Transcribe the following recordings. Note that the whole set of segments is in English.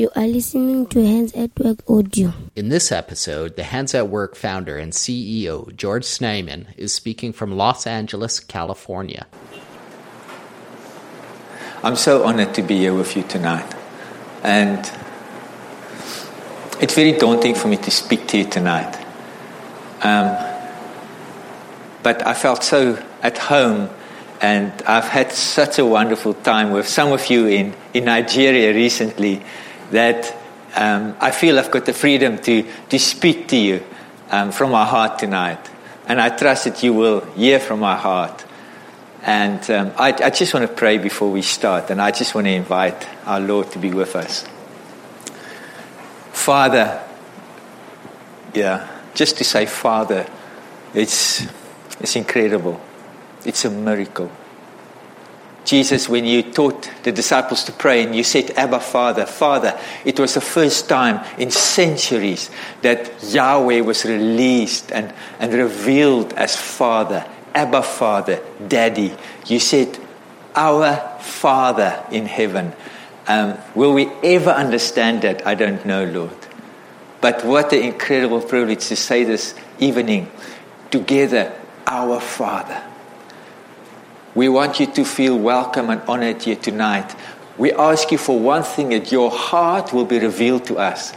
You are listening to Hands at Work audio. In this episode, the Hands at Work founder and CEO, George Snyman, is speaking from Los Angeles, California. I'm so honored to be here with you tonight. And it's very daunting for me to speak to you tonight. Um, but I felt so at home, and I've had such a wonderful time with some of you in, in Nigeria recently that um, I feel I've got the freedom to, to speak to you um, from my heart tonight. And I trust that you will hear from my heart. And um, I, I just want to pray before we start, and I just want to invite our Lord to be with us. Father, yeah, just to say Father, it's, it's incredible. It's a miracle. Jesus, when you taught the disciples to pray and you said, Abba, Father, Father, it was the first time in centuries that Yahweh was released and, and revealed as Father. Abba, Father, Daddy. You said, Our Father in heaven. Um, will we ever understand that? I don't know, Lord. But what an incredible privilege to say this evening together, Our Father. We want you to feel welcome and honored here tonight. We ask you for one thing that your heart will be revealed to us.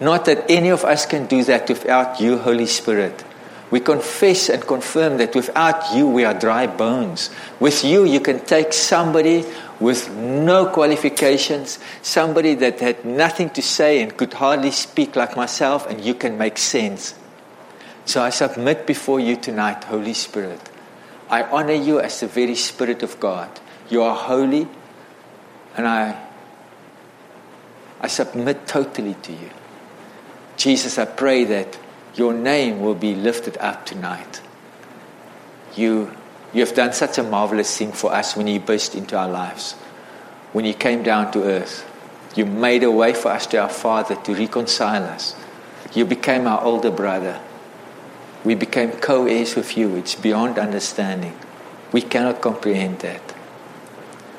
Not that any of us can do that without you, Holy Spirit. We confess and confirm that without you, we are dry bones. With you, you can take somebody with no qualifications, somebody that had nothing to say and could hardly speak like myself, and you can make sense. So I submit before you tonight, Holy Spirit. I honor you as the very Spirit of God. You are holy, and I, I submit totally to you. Jesus, I pray that your name will be lifted up tonight. You, you have done such a marvelous thing for us when you burst into our lives. When you came down to earth, you made a way for us to our Father to reconcile us. You became our older brother. We became co heirs with you. It's beyond understanding. We cannot comprehend that.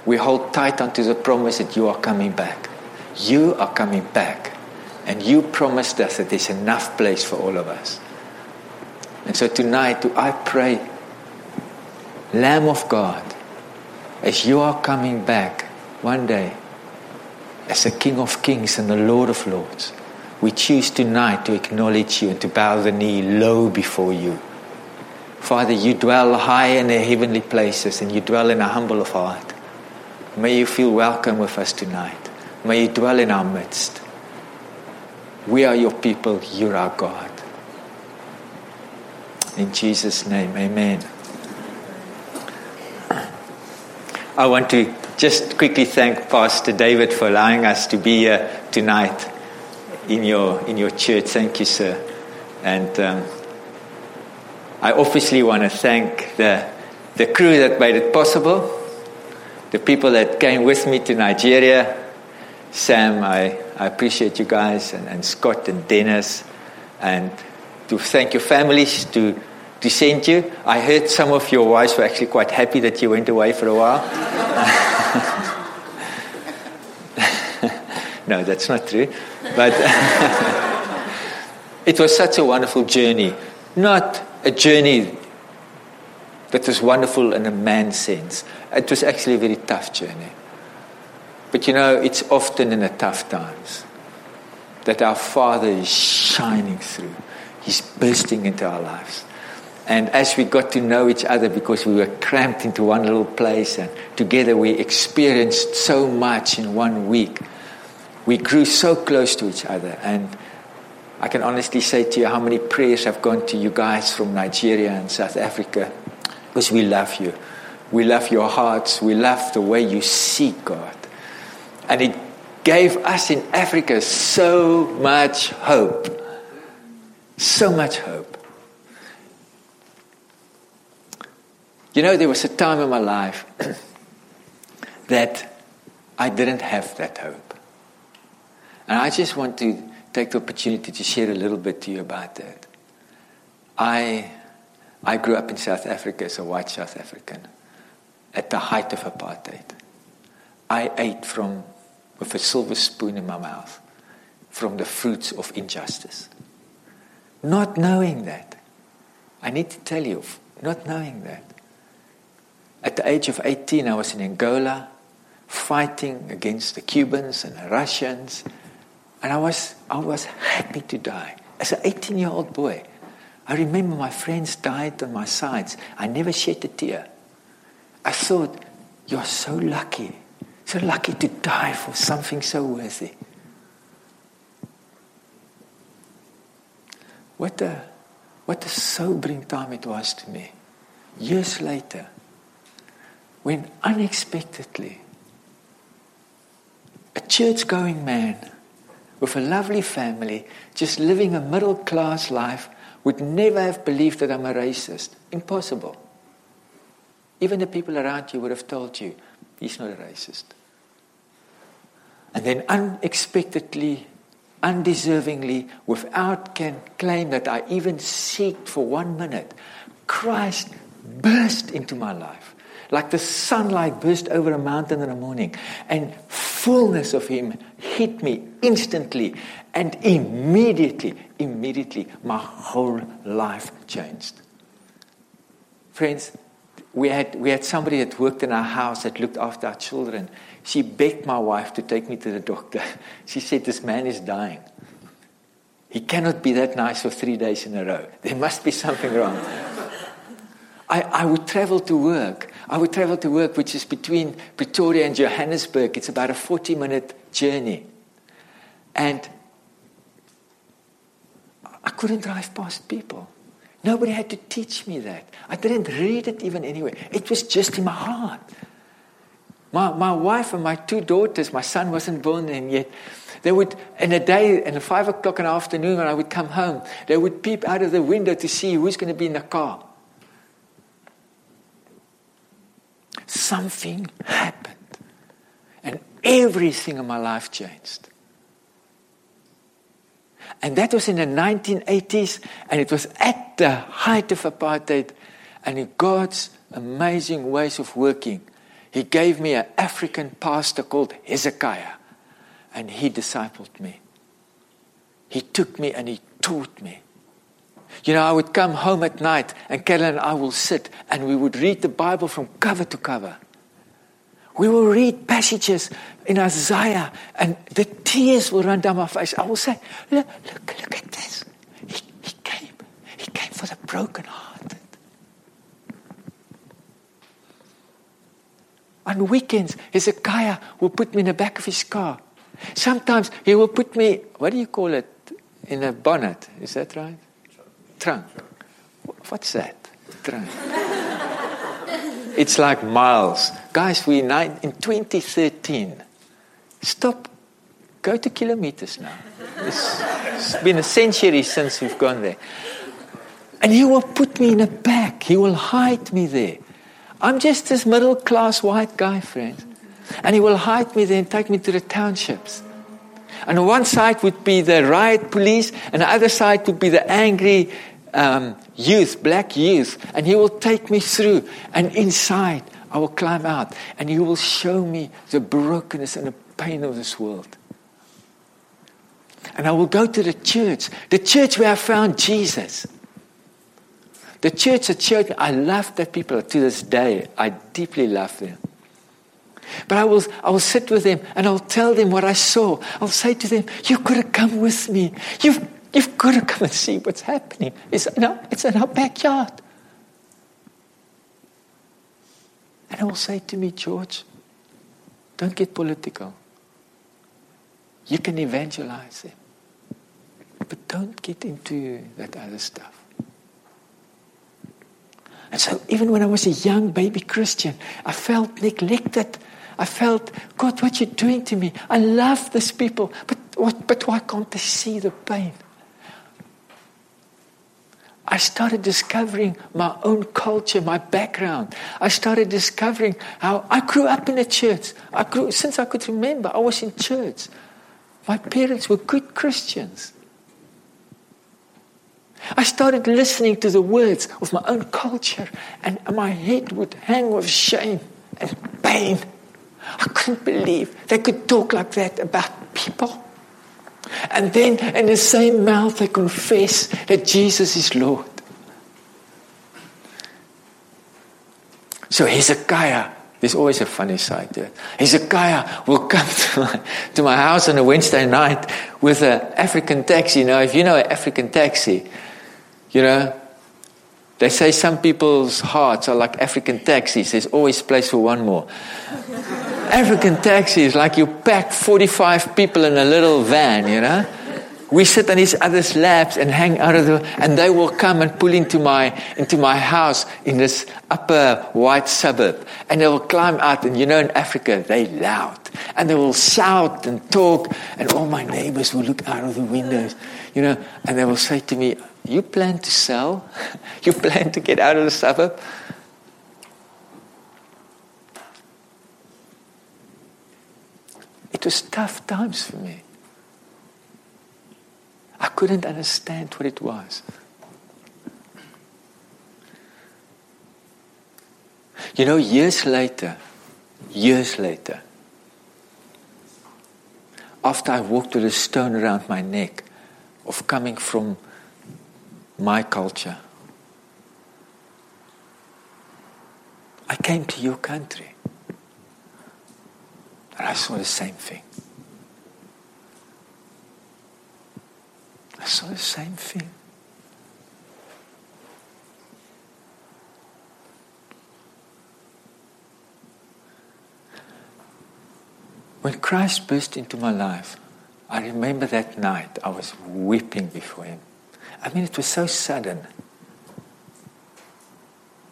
We hold tight onto the promise that you are coming back. You are coming back. And you promised us that there's enough place for all of us. And so tonight, do I pray, Lamb of God, as you are coming back one day as the King of Kings and the Lord of Lords, we choose tonight to acknowledge you and to bow the knee low before you. Father, you dwell high in the heavenly places and you dwell in a humble of heart. May you feel welcome with us tonight. May you dwell in our midst. We are your people, you're our God. In Jesus' name, amen. I want to just quickly thank Pastor David for allowing us to be here tonight in your, in your church. Thank you, sir. And um, I obviously want to thank the, the crew that made it possible, the people that came with me to Nigeria. Sam, I, I appreciate you guys, and, and Scott and Dennis, and to thank your families to, to send you. I heard some of your wives were actually quite happy that you went away for a while. no, that's not true. But it was such a wonderful journey. Not a journey that was wonderful in a man's sense. It was actually a very tough journey. But you know, it's often in the tough times that our Father is shining through. He's bursting into our lives. And as we got to know each other because we were cramped into one little place and together we experienced so much in one week, we grew so close to each other. And I can honestly say to you how many prayers have gone to you guys from Nigeria and South Africa because we love you. We love your hearts. We love the way you seek God. And it gave us in Africa so much hope. So much hope. You know, there was a time in my life that I didn't have that hope. And I just want to take the opportunity to share a little bit to you about that. I, I grew up in South Africa as a white South African at the height of apartheid. I ate from with a silver spoon in my mouth from the fruits of injustice. Not knowing that. I need to tell you, not knowing that. At the age of 18, I was in Angola fighting against the Cubans and the Russians, and I was, I was happy to die. As an 18 year old boy, I remember my friends died on my sides. I never shed a tear. I thought, you're so lucky, so lucky to die for something so worthy. What a, what a sobering time it was to me. Years later, when unexpectedly a church going man with a lovely family, just living a middle class life, would never have believed that I'm a racist. Impossible. Even the people around you would have told you, he's not a racist. And then unexpectedly, undeservingly, without can claim that I even seek for one minute, Christ burst into my life. Like the sunlight burst over a mountain in the morning, and fullness of Him hit me instantly, and immediately, immediately, my whole life changed. Friends, we had, we had somebody that worked in our house that looked after our children. She begged my wife to take me to the doctor. She said, This man is dying. He cannot be that nice for three days in a row. There must be something wrong. I, I would travel to work. I would travel to work, which is between Pretoria and Johannesburg. It's about a 40 minute journey. And I couldn't drive past people. Nobody had to teach me that. I didn't read it even anyway. It was just in my heart. My, my wife and my two daughters, my son wasn't born then yet, they would, in a day, in five o'clock in the afternoon when I would come home, they would peep out of the window to see who's going to be in the car. Something happened. And everything in my life changed. And that was in the 1980s, and it was at the height of apartheid. And in God's amazing ways of working, He gave me an African pastor called Hezekiah, and he discipled me. He took me and he taught me. You know, I would come home at night, and Carolyn and I will sit, and we would read the Bible from cover to cover. We will read passages in Isaiah, and the tears will run down my face. I will say, Look, look, look at this. He, he came. He came for the brokenhearted. On weekends, Hezekiah will put me in the back of his car. Sometimes he will put me, what do you call it, in a bonnet. Is that right? Trunk. What's that? Trunk. it's like miles. Guys, we in 2013. Stop. Go to kilometers now. It's, it's been a century since we've gone there. And he will put me in a bag. He will hide me there. I'm just this middle class white guy, friends. And he will hide me there and take me to the townships. And on one side would be the riot police, and the other side would be the angry um, youth, black youth. And he will take me through. And inside, I will climb out, and he will show me the brokenness and the pain of this world. And I will go to the church, the church where I found Jesus. The church, the church, I love that people to this day. I deeply love them. But I will, I will sit with them and I'll tell them what I saw. I'll say to them, You've got to come with me. You've, you've got to come and see what's happening. It's in, our, it's in our backyard. And I will say to me, George, don't get political. You can evangelize them. But don't get into that other stuff. And so, even when I was a young baby Christian, I felt neglected. I felt, God, what you're doing to me. I love these people, but, what, but why can't they see the pain? I started discovering my own culture, my background. I started discovering how I grew up in a church. I grew, since I could remember, I was in church. My parents were good Christians. I started listening to the words of my own culture, and my head would hang with shame and pain. I couldn't believe they could talk like that about people. And then in the same mouth they confess that Jesus is Lord. So Hezekiah, there's always a funny side to it. Hezekiah will come to my, to my house on a Wednesday night with an African taxi. Know, if you know an African taxi, you know, they say some people's hearts are like African taxis. There's always place for one more. African taxis, like you pack 45 people in a little van, you know. We sit on each other's laps and hang out of the, and they will come and pull into my, into my house in this upper white suburb. And they will climb out, and you know, in Africa, they loud. And they will shout and talk, and all my neighbors will look out of the windows, you know, and they will say to me, You plan to sell? you plan to get out of the suburb? It was tough times for me. I couldn't understand what it was. You know, years later, years later, after I walked with a stone around my neck of coming from my culture, I came to your country and I saw the same thing. I saw the same thing. When Christ burst into my life, I remember that night I was weeping before Him. I mean, it was so sudden.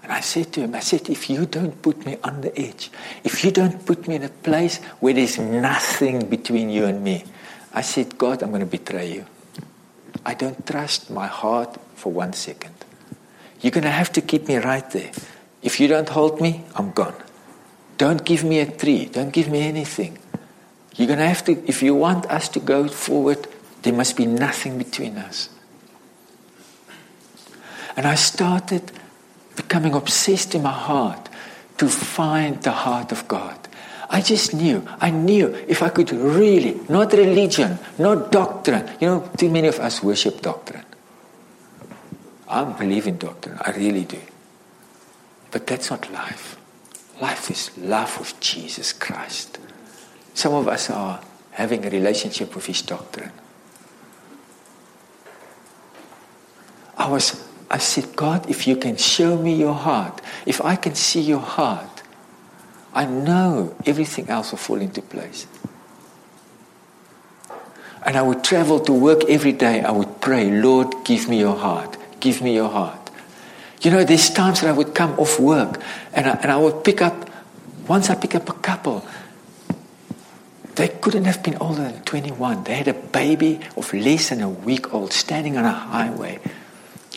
And I said to him, I said, if you don't put me on the edge, if you don't put me in a place where there's nothing between you and me, I said, God, I'm going to betray you. I don't trust my heart for one second. You're going to have to keep me right there. If you don't hold me, I'm gone. Don't give me a tree. Don't give me anything. You're going to have to, if you want us to go forward, there must be nothing between us. And I started becoming obsessed in my heart to find the heart of God. I just knew, I knew if I could really, not religion, not doctrine. You know, too many of us worship doctrine. I believe in doctrine, I really do. But that's not life. Life is love with Jesus Christ. Some of us are having a relationship with His doctrine. I was, I said, God, if you can show me your heart, if I can see your heart, I know everything else will fall into place. And I would travel to work every day. I would pray, Lord, give me your heart. Give me your heart. You know, there's times that I would come off work and I, and I would pick up, once I pick up a couple, they couldn't have been older than 21. They had a baby of less than a week old standing on a highway,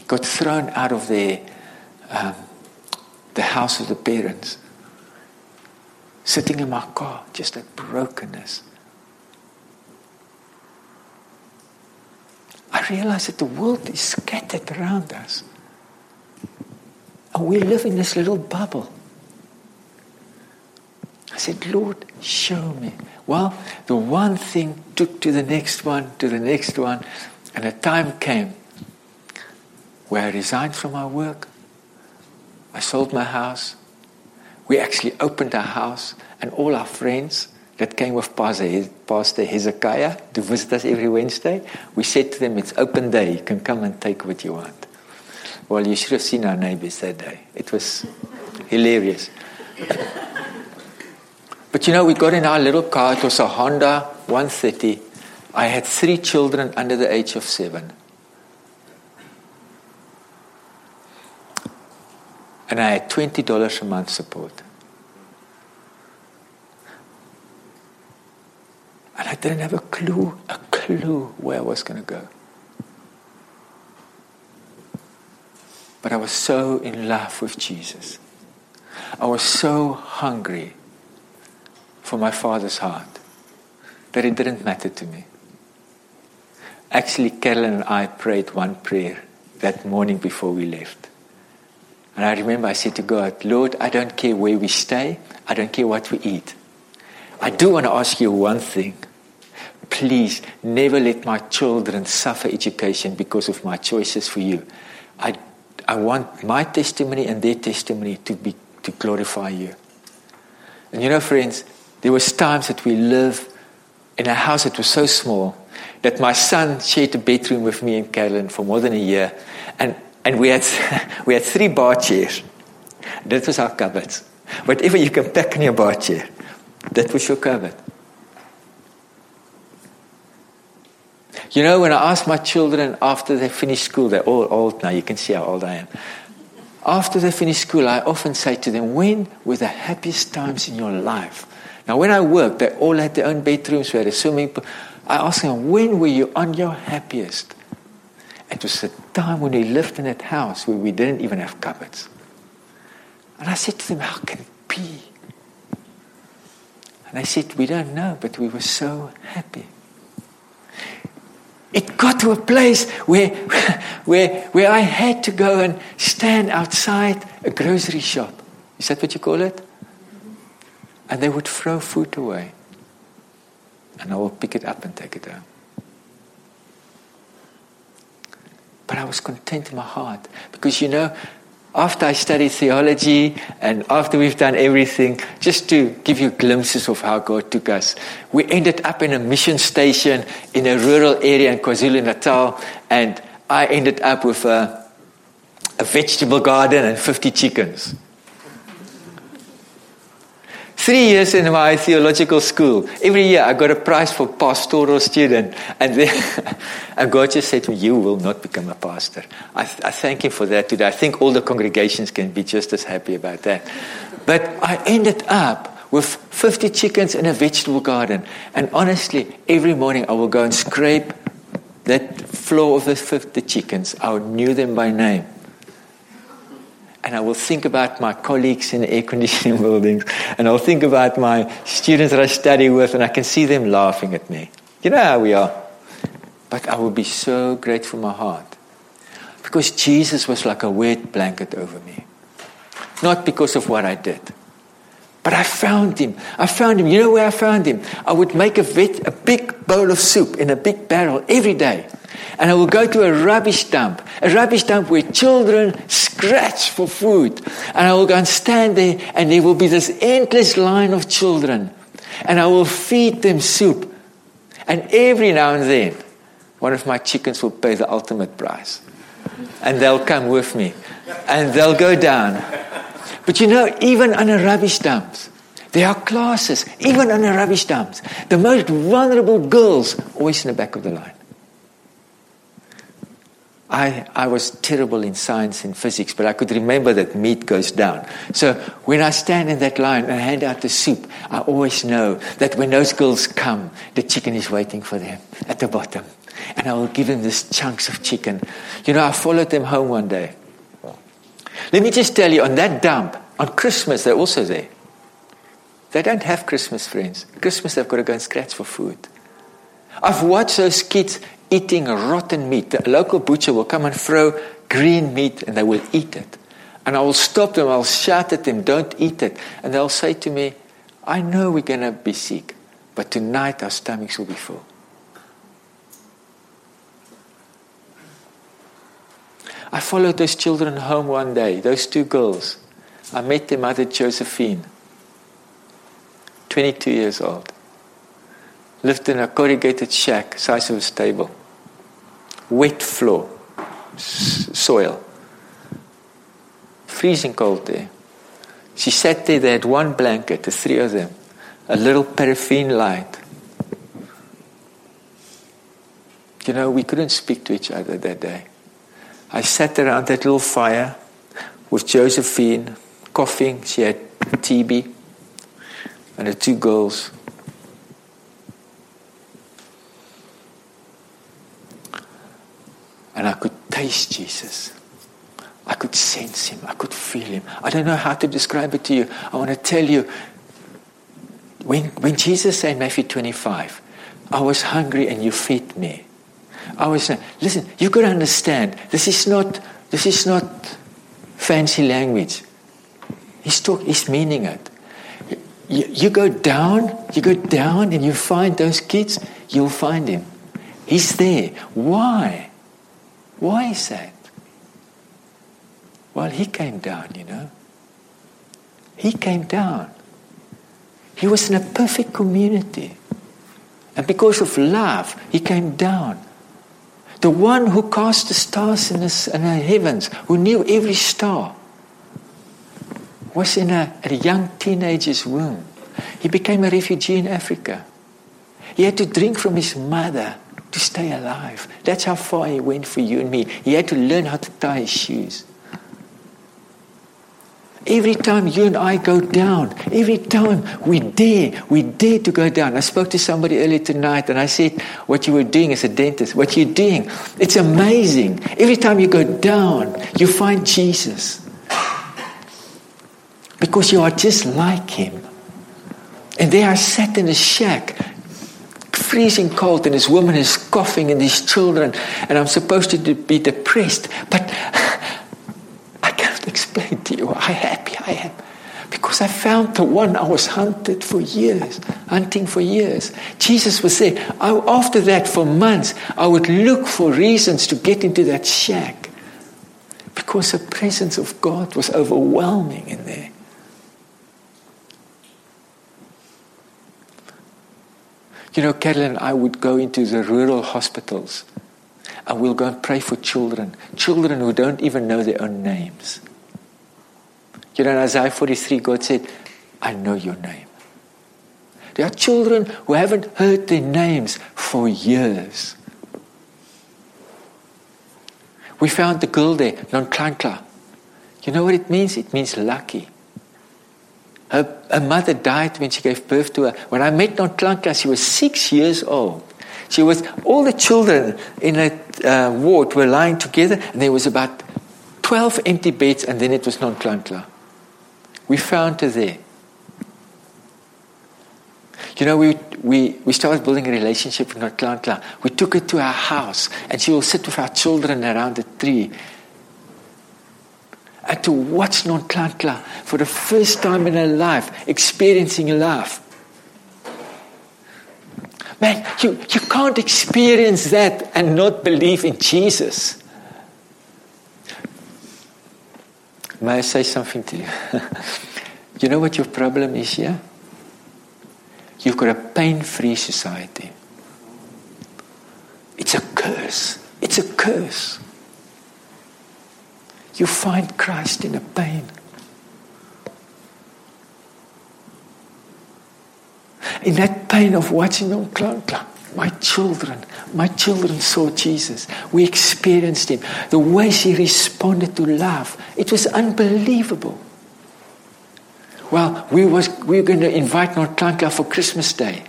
got thrown out of their, um, the house of the parents sitting in my car, just a brokenness. I realize that the world is scattered around us. And we live in this little bubble. I said, Lord, show me. Well, the one thing took to the next one, to the next one, and a time came where I resigned from my work. I sold my house we actually opened our house and all our friends that came with Pastor Hezekiah to visit us every Wednesday, we said to them, It's open day, you can come and take what you want. Well, you should have seen our neighbors that day. It was hilarious. but you know, we got in our little car, it was a Honda 130. I had three children under the age of seven. And I had $20 a month support. And I didn't have a clue, a clue where I was going to go. But I was so in love with Jesus. I was so hungry for my Father's heart that it didn't matter to me. Actually, Carolyn and I prayed one prayer that morning before we left. And I remember I said to God, Lord, I don't care where we stay, I don't care what we eat. I do want to ask you one thing. Please never let my children suffer education because of my choices for you. I, I want my testimony and their testimony to be to glorify you. And you know, friends, there was times that we lived in a house that was so small that my son shared a bedroom with me and Carolyn for more than a year. And, and we, had, we had three bar chairs. That was our cupboards. Whatever you can pack in your bar chair, that was your cupboard. You know, when I ask my children after they finish school, they're all old now, you can see how old I am. After they finish school, I often say to them, When were the happiest times in your life? Now, when I worked, they all had their own bedrooms, we had a swimming pool. I asked them, When were you on your happiest? It was a time when we lived in that house where we didn't even have cupboards. And I said to them, How can it be? And they said, We don't know, but we were so happy. It got to a place where, where, where I had to go and stand outside a grocery shop. Is that what you call it? And they would throw food away. And I will pick it up and take it home. But I was content in my heart because you know, after I studied theology and after we've done everything, just to give you glimpses of how God took us, we ended up in a mission station in a rural area in KwaZulu Natal, and I ended up with a, a vegetable garden and 50 chickens. Three years in my theological school, every year I got a prize for pastoral student. And then and God just said to me, You will not become a pastor. I, I thank Him for that today. I think all the congregations can be just as happy about that. But I ended up with 50 chickens in a vegetable garden. And honestly, every morning I will go and scrape that floor of the 50 chickens. I knew them by name and I will think about my colleagues in air conditioning buildings, and I'll think about my students that I study with, and I can see them laughing at me. You know how we are. But I will be so grateful in my heart because Jesus was like a wet blanket over me. Not because of what I did. But I found him. I found him. You know where I found him? I would make a, vet, a big bowl of soup in a big barrel every day. And I will go to a rubbish dump, a rubbish dump where children scratch for food. And I will go and stand there, and there will be this endless line of children. And I will feed them soup. And every now and then, one of my chickens will pay the ultimate price. And they'll come with me. And they'll go down. But you know, even on a rubbish dump, there are classes, even on a rubbish dump. The most vulnerable girls always in the back of the line. I, I was terrible in science and physics, but I could remember that meat goes down. So when I stand in that line and hand out the soup, I always know that when those girls come, the chicken is waiting for them at the bottom. And I will give them these chunks of chicken. You know, I followed them home one day. Let me just tell you, on that dump, on Christmas, they're also there. They don't have Christmas friends. Christmas, they've got to go and scratch for food. I've watched those kids eating rotten meat. The local butcher will come and throw green meat and they will eat it. And I will stop them, I'll shout at them, don't eat it. And they'll say to me, I know we're going to be sick, but tonight our stomachs will be full. I followed those children home one day, those two girls. I met their mother, Josephine, 22 years old lived in a corrugated shack, size of a stable. Wet floor, s- soil. Freezing cold there. She sat there, they had one blanket, the three of them, a little paraffin light. You know, we couldn't speak to each other that day. I sat around that little fire with Josephine, coughing. She had TB. And the two girls And I could taste Jesus. I could sense him. I could feel him. I don't know how to describe it to you. I want to tell you when, when Jesus said in Matthew 25, I was hungry and you fed me. I was saying, listen, you got to understand, this is not, this is not fancy language. He's, talk, he's meaning it. You, you go down, you go down and you find those kids, you'll find him. He's there. Why? Why is that? Well, he came down, you know. He came down. He was in a perfect community. And because of love, he came down. The one who cast the stars in the, in the heavens, who knew every star, was in a, a young teenager's womb. He became a refugee in Africa. He had to drink from his mother to stay alive. That's how far he went for you and me. He had to learn how to tie his shoes. Every time you and I go down, every time we dare, we dare to go down. I spoke to somebody earlier tonight and I said, What you were doing as a dentist, what you're doing, it's amazing. Every time you go down, you find Jesus. Because you are just like him. And there I sat in a shack, freezing cold, and this woman is coughing, and these children, and I'm supposed to be depressed. But I can't explain to you how happy I am. Because I found the one I was hunted for years, hunting for years. Jesus was there. I, after that, for months, I would look for reasons to get into that shack. Because the presence of God was overwhelming in there. You know, Carolyn and I would go into the rural hospitals and we'll go and pray for children, children who don't even know their own names. You know, in Isaiah 43, God said, I know your name. There are children who haven't heard their names for years. We found the girl there, Nonhlanhla. You know what it means? It means lucky. Her, her mother died when she gave birth to her. When I met Nonhlanhla, she was six years old. She was, all the children in that uh, ward were lying together, and there was about 12 empty beds, and then it was Nonhlanhla. We found her there. You know, we, we, we started building a relationship with Nonhlanhla. We took her to our house, and she will sit with our children around the tree. To watch Nonhlanhla for the first time in her life, experiencing love. Man, you, you can't experience that and not believe in Jesus. May I say something to you? you know what your problem is here? You've got a pain free society. It's a curse. It's a curse. You find Christ in a pain. In that pain of watching on cloud, my children, my children saw Jesus. We experienced him. The way she responded to love, it was unbelievable. Well, we, was, we were going to invite Nonhlanhla for Christmas Day.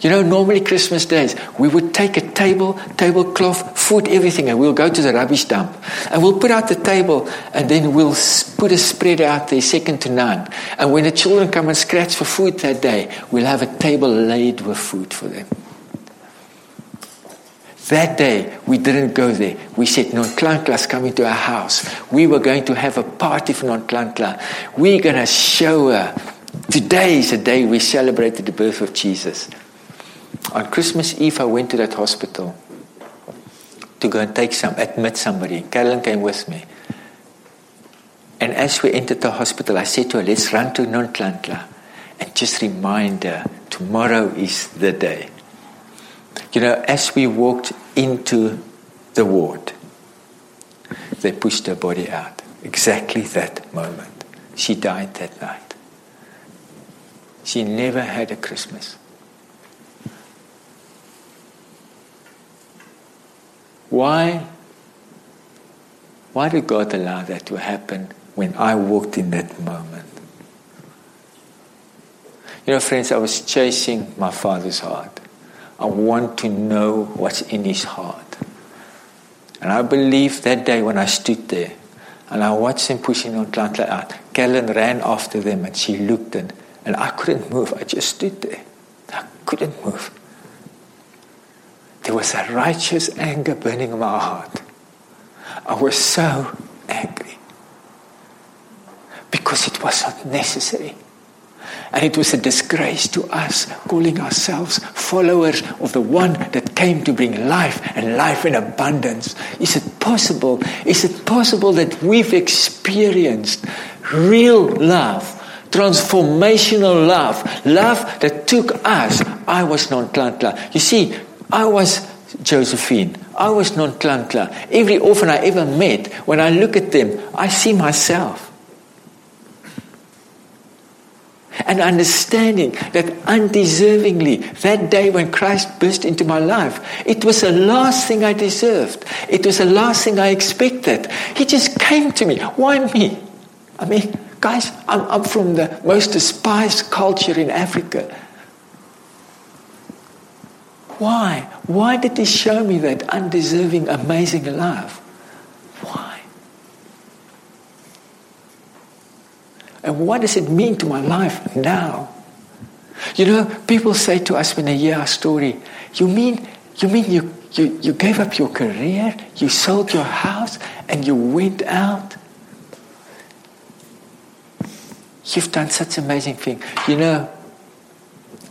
You know, normally Christmas days, we would take a table, tablecloth, food, everything, and we'll go to the rubbish dump. And we'll put out the table, and then we'll put a spread out there, second to none. And when the children come and scratch for food that day, we'll have a table laid with food for them. That day, we didn't go there. We said, Nonhlanhla coming to our house. We were going to have a party for Nonhlanhla. We're going to show her. Today is the day we celebrated the birth of Jesus. On Christmas Eve, I went to that hospital to go and take some, admit somebody. Carolyn came with me. And as we entered the hospital, I said to her, let's run to Nonhlanhla and just remind her tomorrow is the day. You know, as we walked into the ward, they pushed her body out. Exactly that moment. She died that night. She never had a Christmas. Why? Why did God allow that to happen when I walked in that moment? You know, friends, I was chasing my father's heart. I want to know what's in his heart. And I believe that day when I stood there and I watched him pushing Nonhlanhla out, Carolyn ran after them and she looked and, and I couldn't move. I just stood there. I couldn't move. There was a righteous anger burning in my heart. I was so angry because it was not necessary. And it was a disgrace to us calling ourselves followers of the one that came to bring life and life in abundance. Is it possible? Is it possible that we've experienced real love, transformational love, love that took us? I was Nonhlanhla. You see, I was Josephine. I was Nonhlanhla. Every orphan I ever met, when I look at them, I see myself. and understanding that undeservingly, that day when Christ burst into my life, it was the last thing I deserved. It was the last thing I expected. He just came to me. Why me? I mean, guys, I'm, I'm from the most despised culture in Africa. Why? Why did he show me that undeserving, amazing love? Why? And what does it mean to my life now? You know, people say to us when they hear our story, you mean, you mean you, you, you gave up your career, you sold your house, and you went out? You've done such amazing thing. You know,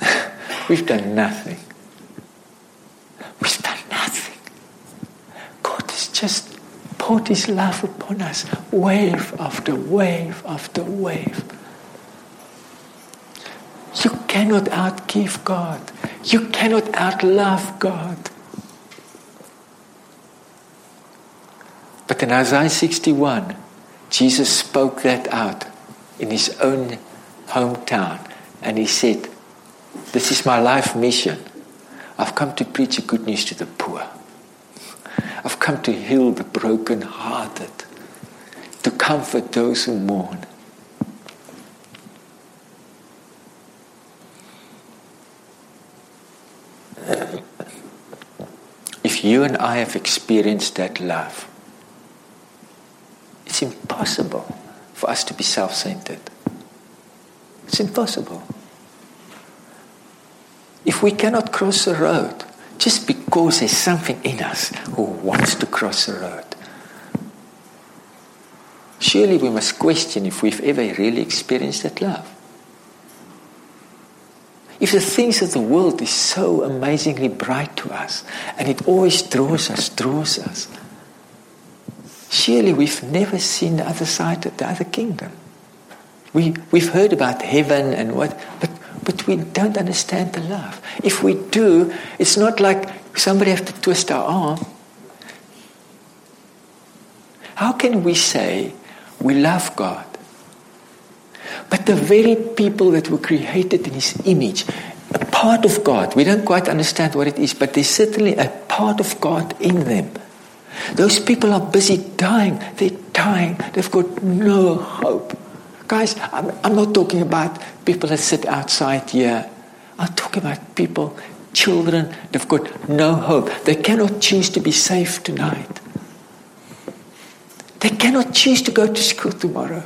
we've done nothing. We've done nothing. God has just poured His love upon us, wave after wave after wave. You cannot outgive God. You cannot outlove God. But in Isaiah 61, Jesus spoke that out in his own hometown. And he said, This is my life mission. I've come to preach the good news to the poor. I've come to heal the broken-hearted, to comfort those who mourn. If you and I have experienced that love, it's impossible for us to be self centered. It's impossible. If we cannot cross the road just because there's something in us who wants to cross the road. Surely we must question if we've ever really experienced that love. If the things of the world is so amazingly bright to us and it always draws us, draws us, surely we've never seen the other side of the other kingdom. We, we've heard about heaven and what, but but we don't understand the love. If we do, it's not like somebody has to twist our arm. How can we say we love God? But the very people that were created in His image, a part of God, we don't quite understand what it is, but there's certainly a part of God in them. Those people are busy dying. They're dying. They've got no hope. Guys, I'm, I'm not talking about people that sit outside here. I'm talking about people, children, they've got no hope. They cannot choose to be safe tonight. They cannot choose to go to school tomorrow.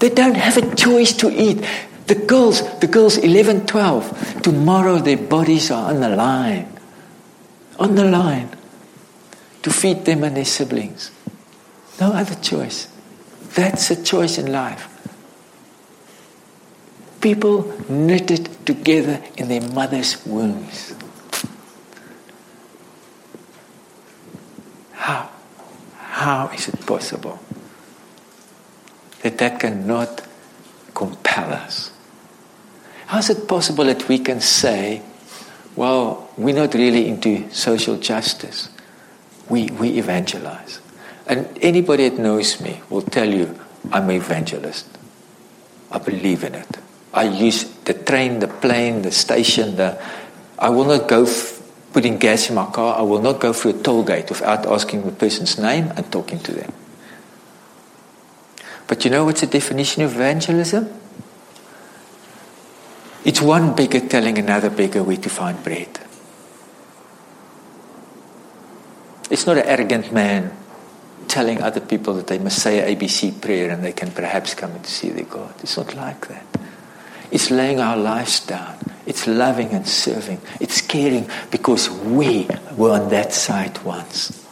They don't have a choice to eat. The girls, the girls 11, 12, tomorrow their bodies are on the line. On the line. To feed them and their siblings. No other choice. That's a choice in life. People knitted together in their mother's wombs. How? How is it possible that that cannot compel us? How is it possible that we can say, well, we're not really into social justice? We, we evangelize. And anybody that knows me will tell you I'm an evangelist. I believe in it. I use the train, the plane, the station. The, I will not go f- putting gas in my car. I will not go through a toll gate without asking the person's name and talking to them. But you know what's the definition of evangelism? It's one beggar telling another beggar where to find bread. It's not an arrogant man telling other people that they must say an ABC prayer and they can perhaps come and see their God. It's not like that. It's laying our lives down. It's loving and serving. It's caring because we were on that side once.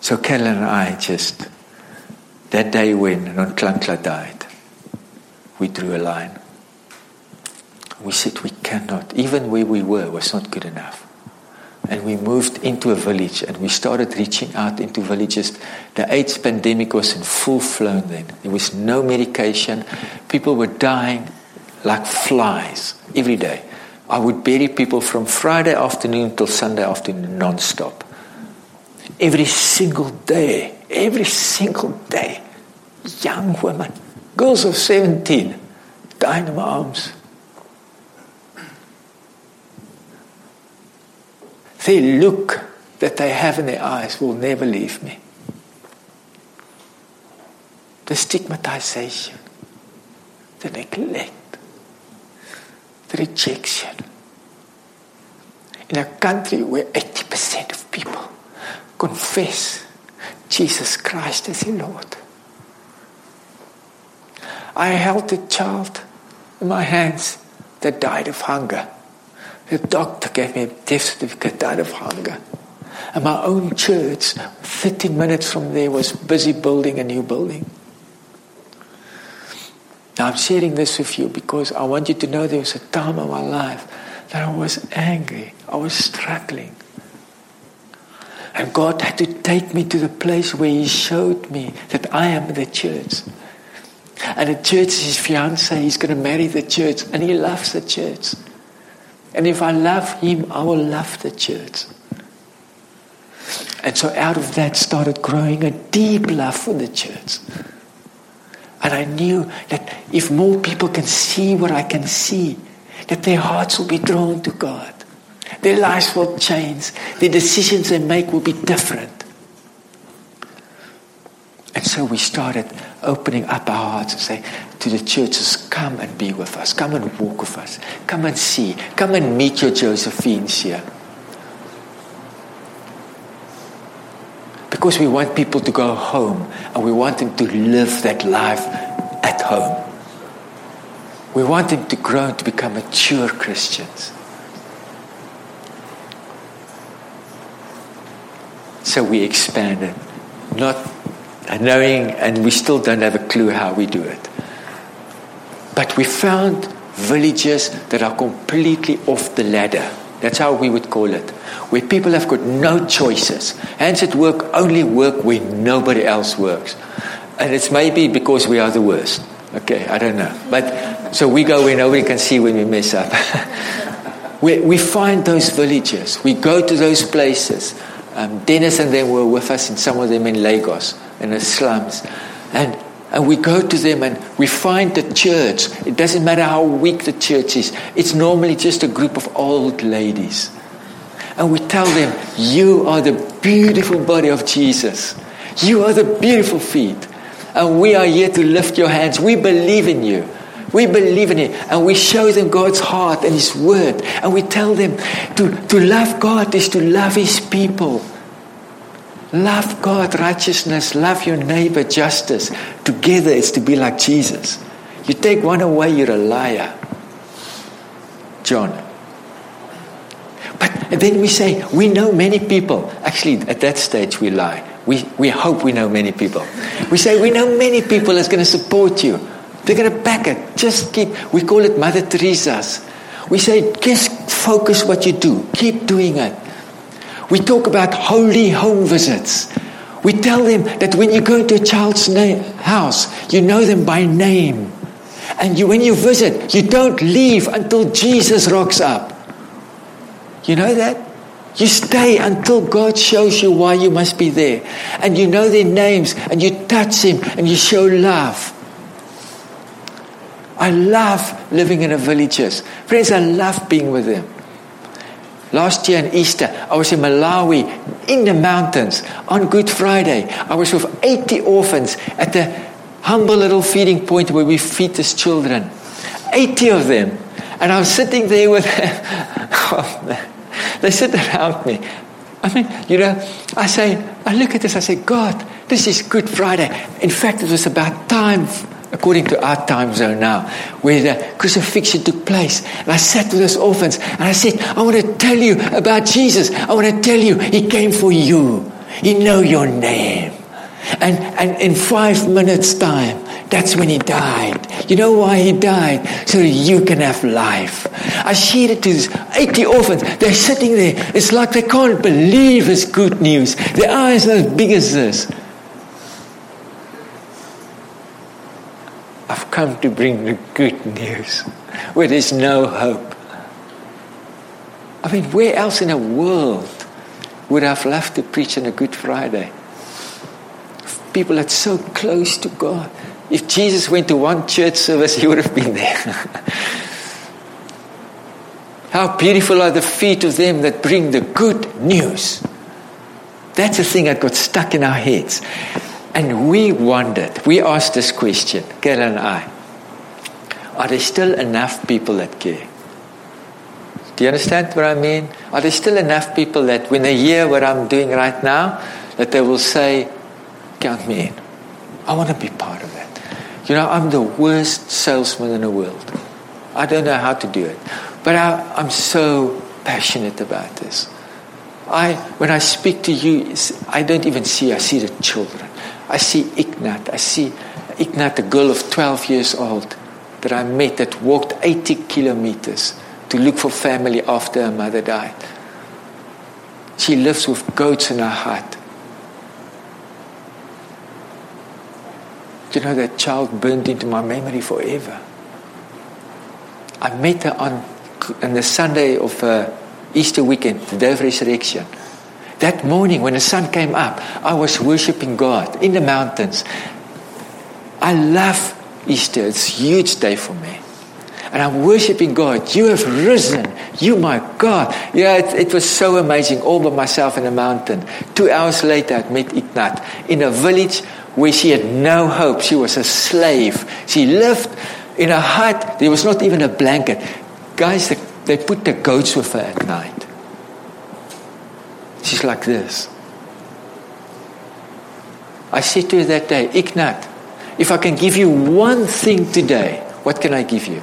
So Carolyn and I just, that day when Nonhlanhla died, we drew a line. We said we cannot, even where we were was not good enough. And we moved into a village and we started reaching out into villages. The AIDS pandemic was in full flown then. There was no medication. People were dying like flies every day. I would bury people from Friday afternoon till Sunday afternoon non stop. Every single day, every single day, young women, girls of 17, dying in my arms. The look that they have in their eyes will never leave me. The stigmatization, the neglect, the rejection. In a country where 80% of people confess Jesus Christ as their Lord. I held a child in my hands that died of hunger. The doctor gave me a death certificate, died of hunger. And my own church, 30 minutes from there, was busy building a new building. Now I'm sharing this with you because I want you to know there was a time in my life that I was angry, I was struggling. And God had to take me to the place where He showed me that I am the church. And the church is his fiance, he's going to marry the church, and he loves the church. And if I love him, I will love the church. And so out of that started growing a deep love for the church. And I knew that if more people can see what I can see, that their hearts will be drawn to God. Their lives will change. The decisions they make will be different. And so we started opening up our hearts and saying to the churches, come and be with us, come and walk with us, come and see, come and meet your Josephines here. Because we want people to go home and we want them to live that life at home. We want them to grow to become mature Christians. So we expanded, not knowing, and we still don't have a clue how we do it. But we found villages that are completely off the ladder. That's how we would call it. Where people have got no choices. Hands at work only work where nobody else works. And it's maybe because we are the worst. Okay, I don't know. But so we go where nobody can see when we mess up. we, we find those villages. We go to those places. Um, Dennis and them were with us, and some of them in Lagos, in the slums. And, and we go to them and we find the church. It doesn't matter how weak the church is, it's normally just a group of old ladies. And we tell them, You are the beautiful body of Jesus. You are the beautiful feet. And we are here to lift your hands. We believe in you. We believe in it and we show them God's heart and His word. And we tell them to, to love God is to love His people. Love God, righteousness, love your neighbor, justice. Together it's to be like Jesus. You take one away, you're a liar. John. But then we say, we know many people. Actually, at that stage, we lie. We, we hope we know many people. We say, we know many people that's going to support you. They're going to pack it. Just keep, we call it Mother Teresa's. We say, just focus what you do. Keep doing it. We talk about holy home visits. We tell them that when you go to a child's na- house, you know them by name. And you, when you visit, you don't leave until Jesus rocks up. You know that? You stay until God shows you why you must be there. And you know their names, and you touch them, and you show love. I love living in the villages. Friends, I love being with them. Last year in Easter, I was in Malawi in the mountains on Good Friday. I was with 80 orphans at the humble little feeding point where we feed these children. 80 of them. And I was sitting there with them. Oh, they sit around me. I mean, you know, I say, I look at this, I say, God, this is Good Friday. In fact, it was about time according to our time zone now, where the crucifixion took place. And I sat with those orphans and I said, I want to tell you about Jesus. I want to tell you, He came for you. He know your name. And, and in five minutes' time, that's when he died. You know why he died? So you can have life. I shared it to these 80 orphans. They're sitting there. It's like they can't believe it's good news. Their eyes are as big as this. I've come to bring the good news where there's no hope. I mean, where else in the world would I have loved to preach on a Good Friday? People that's so close to God. If Jesus went to one church service, he would have been there. How beautiful are the feet of them that bring the good news. That's the thing that got stuck in our heads. And we wondered, we asked this question, Gail and I, are there still enough people that care? Do you understand what I mean? Are there still enough people that when they hear what I'm doing right now, that they will say, count me in. I want to be part of that. You know, I'm the worst salesman in the world. I don't know how to do it. But I, I'm so passionate about this. I, when I speak to you, I don't even see, I see the children. I see Ignat. I see Ignat, a girl of 12 years old that I met that walked 80 kilometers to look for family after her mother died. She lives with goats in her hut. You know, that child burned into my memory forever. I met her on, on the Sunday of uh, Easter weekend, the day of resurrection. That morning, when the sun came up, I was worshiping God in the mountains. I love Easter, it's a huge day for me. And I'm worshiping God. You have risen. You, my God. Yeah, it, it was so amazing, all by myself in a mountain. Two hours later, I met Ignat in a village where she had no hope. She was a slave. She lived in a hut. There was not even a blanket. Guys, they, they put the goats with her at night. She's like this. I said to her that day, Ignat, if I can give you one thing today, what can I give you?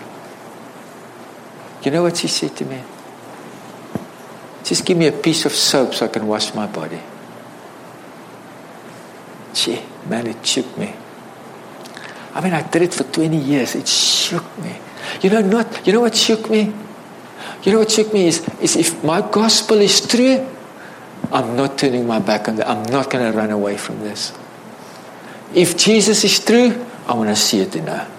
You know what she said to me? Just give me a piece of soap so I can wash my body. Gee, man, it shook me. I mean, I did it for 20 years. It shook me. You know, not, you know what shook me? You know what shook me is, is if my gospel is true, I'm not turning my back on that. I'm not going to run away from this. If Jesus is true, I want to see it in her.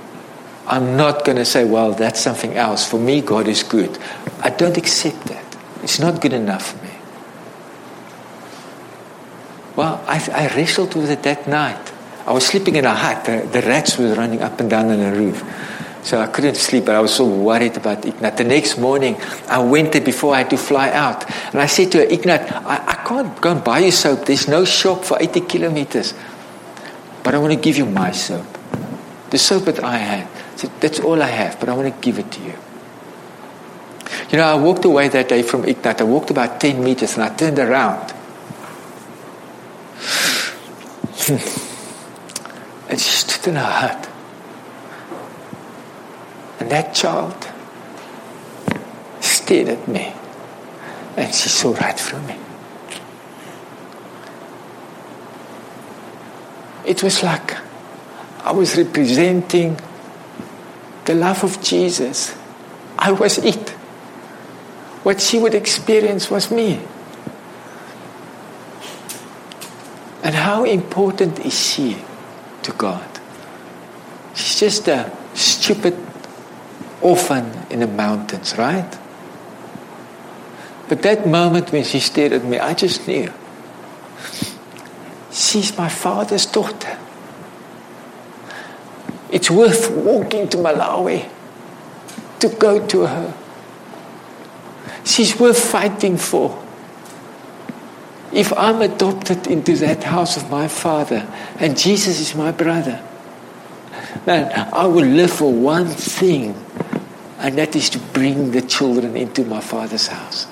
I'm not going to say, well, that's something else. For me, God is good. I don't accept that. It's not good enough for me. Well, I, I wrestled with it that night. I was sleeping in a hut. The, the, rats were running up and down on the roof. So I couldn't sleep, but I was so worried about Ignat. The next morning, I went there before I had to fly out. And I said to her, Ignat, I, I can't go and buy you soap. There's no shop for 80 kilometers. But I want to give you my soap. The soap that I had. I said, That's all I have, but I want to give it to you. You know, I walked away that day from Ignat. I walked about 10 meters and I turned around. and she stood in her hut. And that child stared at me and she saw right through me. It was like I was representing the love of Jesus. I was it. What she would experience was me. And how important is she to God? She's just a stupid orphan in the mountains, right? But that moment when she stared at me, I just knew. She's my father's daughter. It's worth walking to Malawi to go to her. She's worth fighting for. If I'm adopted into that house of my father and Jesus is my brother, man, I will live for one thing, and that is to bring the children into my father's house.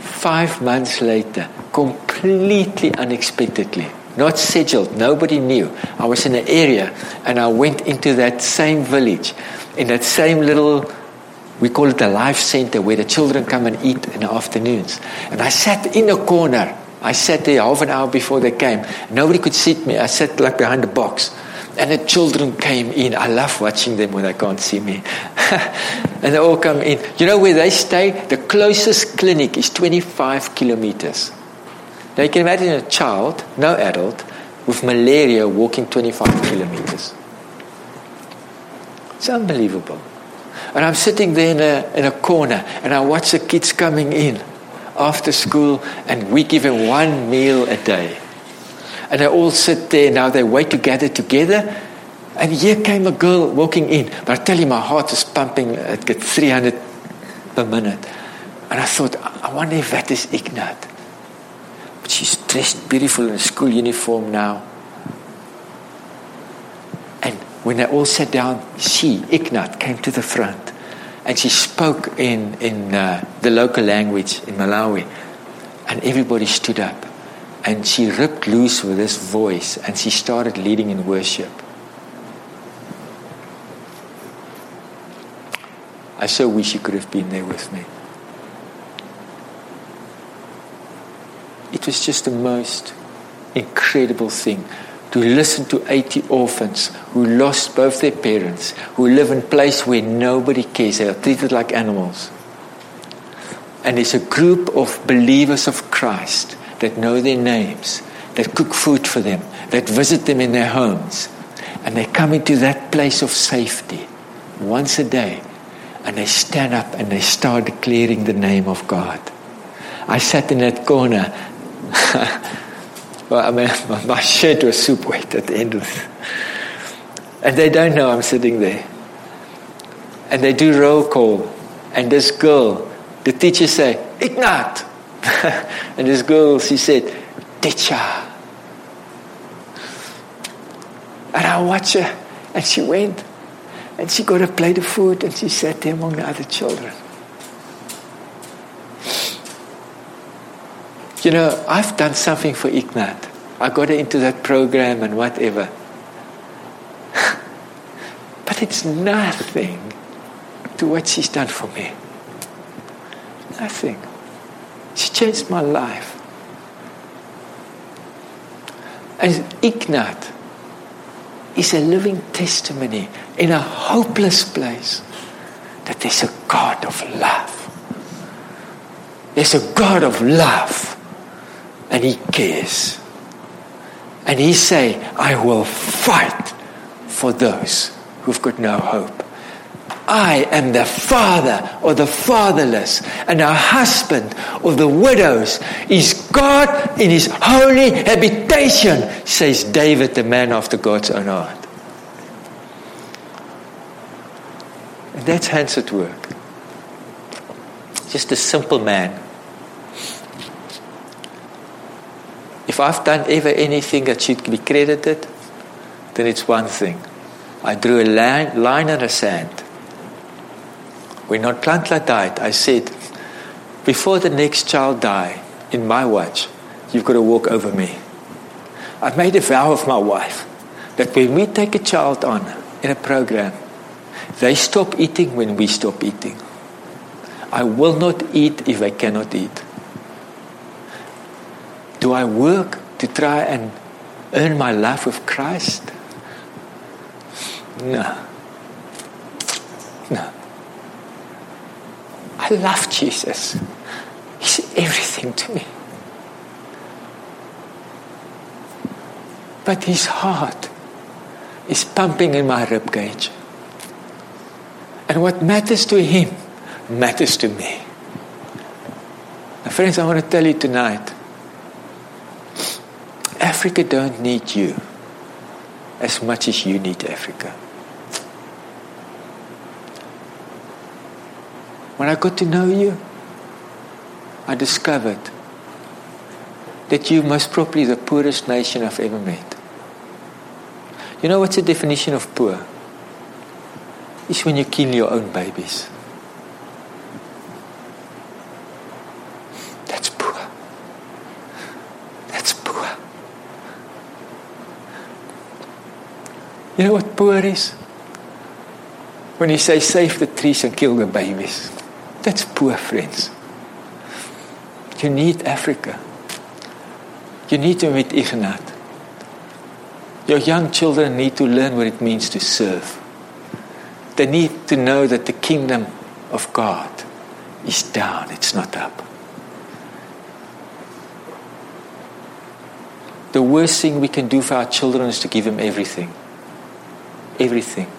Five months later, completely unexpectedly, not scheduled, nobody knew. I was in an area and I went into that same village, in that same little We call it the life center where the children come and eat in the afternoons. And I sat in a corner. I sat there half an hour before they came. Nobody could seat me. I sat like behind the box. And the children came in. I love watching them when they can't see me. and they all come in. You know where they stay? The closest clinic is 25 kilometers. Now you can imagine a child, no adult, with malaria walking 25 kilometers. It's unbelievable. And I'm sitting there in a, in a corner and I watch the kids coming in after school and we give them one meal a day. And they all sit there now, they wait to gather together. And here came a girl walking in. But I tell you, my heart is pumping at 300 per minute. And I thought, I wonder if that is Ignat. But she's dressed beautiful in a school uniform now. And when they all sat down, she, Ignat, came to the front. And she spoke in, in uh, the local language in Malawi. And everybody stood up. And she ripped loose with this voice and she started leading in worship. I so wish you could have been there with me. It was just the most incredible thing to listen to 80 orphans who lost both their parents, who live in a place where nobody cares. They are treated like animals. And there's a group of believers of Christ that know their names, that cook food for them, that visit them in their homes. And they come into that place of safety once a day and they stand up and they start declaring the name of God. I sat in that corner. well, I mean, my shirt was soup wet at the end of it. And they don't know I'm sitting there. And they do roll call. And this girl, the teacher say, Ignat. and this girl, she said, Teacher. And I watch her, and she went, and she got a plate of food, and she sat there among the other children. You know, I've done something for Ignat. I got her into that program and whatever. but it's nothing to what she's done for me. Nothing. Changed my life. And Ignat is a living testimony in a hopeless place that there's a God of love. There's a God of love. And He cares. And He say, I will fight for those who've got no hope. I am the father of the fatherless and a husband of the widows. Is God in his holy habitation, says David, the man after God's own heart. And that's hands at work. Just a simple man. If I've done ever anything that should be credited, then it's one thing. I drew a line, line in the sand when Nonhlanhla died, I said, before the next child die in my watch, you've got to walk over me. I've made a vow of my wife that when we take a child on in a program, they stop eating when we stop eating. I will not eat if I cannot eat. Do I work to try and earn my life with Christ? No. I love Jesus. He's everything to me. But his heart is pumping in my rib cage. And what matters to him matters to me. Now, friends, I want to tell you tonight Africa don't need you as much as you need Africa. When I got to know you, I discovered that you most probably the poorest nation I've ever met. You know what's the definition of poor? It's when you kill your own babies. That's poor. That's poor. You know what poor is? When you say save the trees and kill the babies, that's poor, friends. You need Africa. You need to meet Ignat. Your young children need to learn what it means to serve. They need to know that the kingdom of God is down, it's not up. The worst thing we can do for our children is to give them everything. Everything.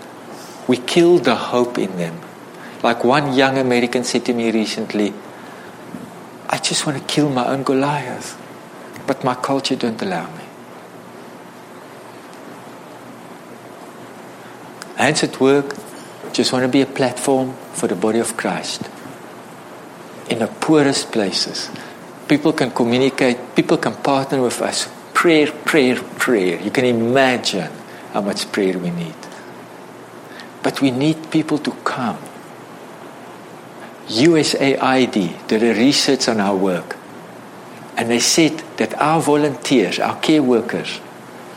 We kill the hope in them. Like one young American said to me recently, I just want to kill my own Goliath, but my culture don't allow me. Hands at work just want to be a platform for the body of Christ in the poorest places. People can communicate, people can partner with us. Prayer, prayer, prayer. You can imagine how much prayer we need. But we need people to come. USAID did a research on our work. And they said that our volunteers, our care workers,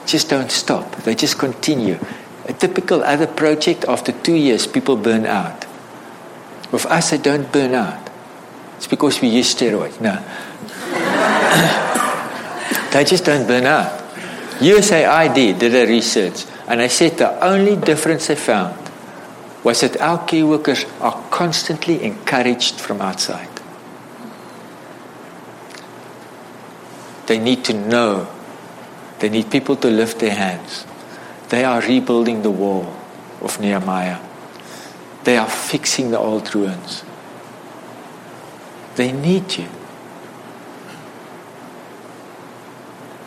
just don't stop. They just continue. A typical other project, after two years, people burn out. With us, they don't burn out. It's because we use steroids. No. they just don't burn out. USAID did a research, and they said the only difference they found was that our key workers are constantly encouraged from outside. They need to know. They need people to lift their hands. They are rebuilding the wall of Nehemiah. They are fixing the old ruins. They need you.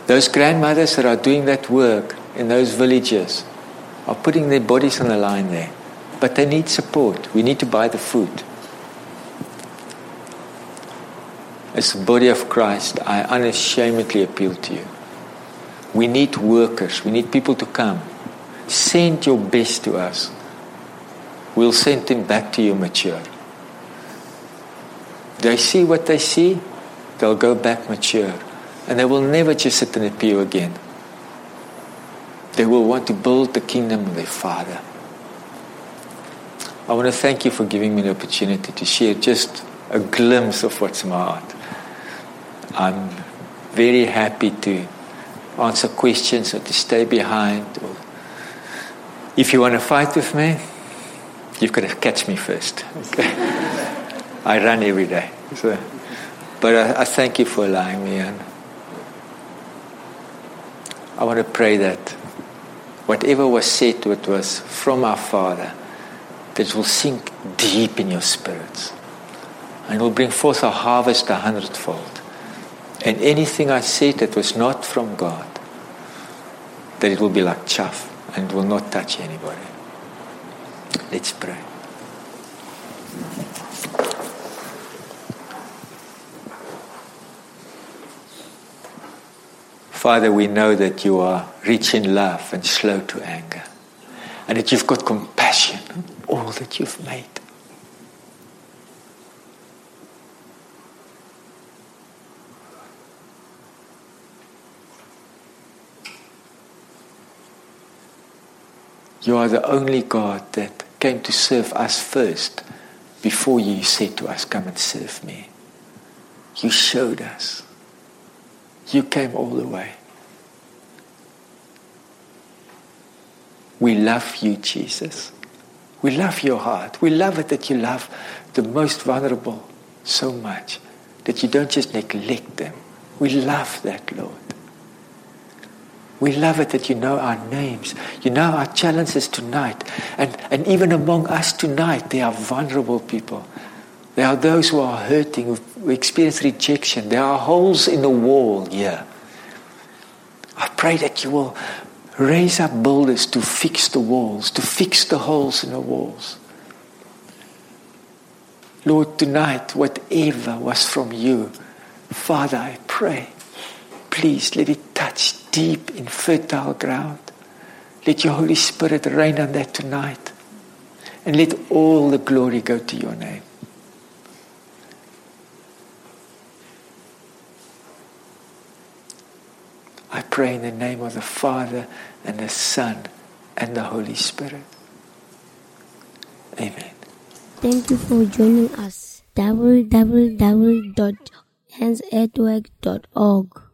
Those grandmothers that are doing that work in those villages are putting their bodies on the line there. But they need support. We need to buy the food. As the body of Christ, I unashamedly appeal to you. We need workers. We need people to come. Send your best to us. We'll send them back to you mature. They see what they see, they'll go back mature. And they will never just sit in a pew again. They will want to build the kingdom of their Father. I want to thank you for giving me the opportunity to share just a glimpse of what's in my heart. I'm very happy to answer questions or to stay behind. Or if you want to fight with me, you've got to catch me first. Okay? I run every day. So, but I, I thank you for allowing me. And I want to pray that whatever was said, what was from our Father, that will sink deep in your spirits and will bring forth a harvest a hundredfold. And anything I said that was not from God, that it will be like chaff and will not touch anybody. Let's pray. Father, we know that you are rich in love and slow to anger, and that you've got compassion on all that you've made. You are the only God that came to serve us first before you said to us, Come and serve me. You showed us. You came all the way. We love you, Jesus. We love your heart. We love it that you love the most vulnerable so much that you don't just neglect them. We love that, Lord. We love it that you know our names. You know our challenges tonight. And, and even among us tonight, there are vulnerable people. There are those who are hurting, who experience rejection. There are holes in the wall here. I pray that you will raise up builders to fix the walls, to fix the holes in the walls. Lord, tonight, whatever was from you, Father, I pray, please let it touch deep in fertile ground. Let your Holy Spirit rain on that tonight. And let all the glory go to your name. I pray in the name of the Father and the Son and the Holy Spirit. Amen. Thank you for joining us. www.handsatwork.org.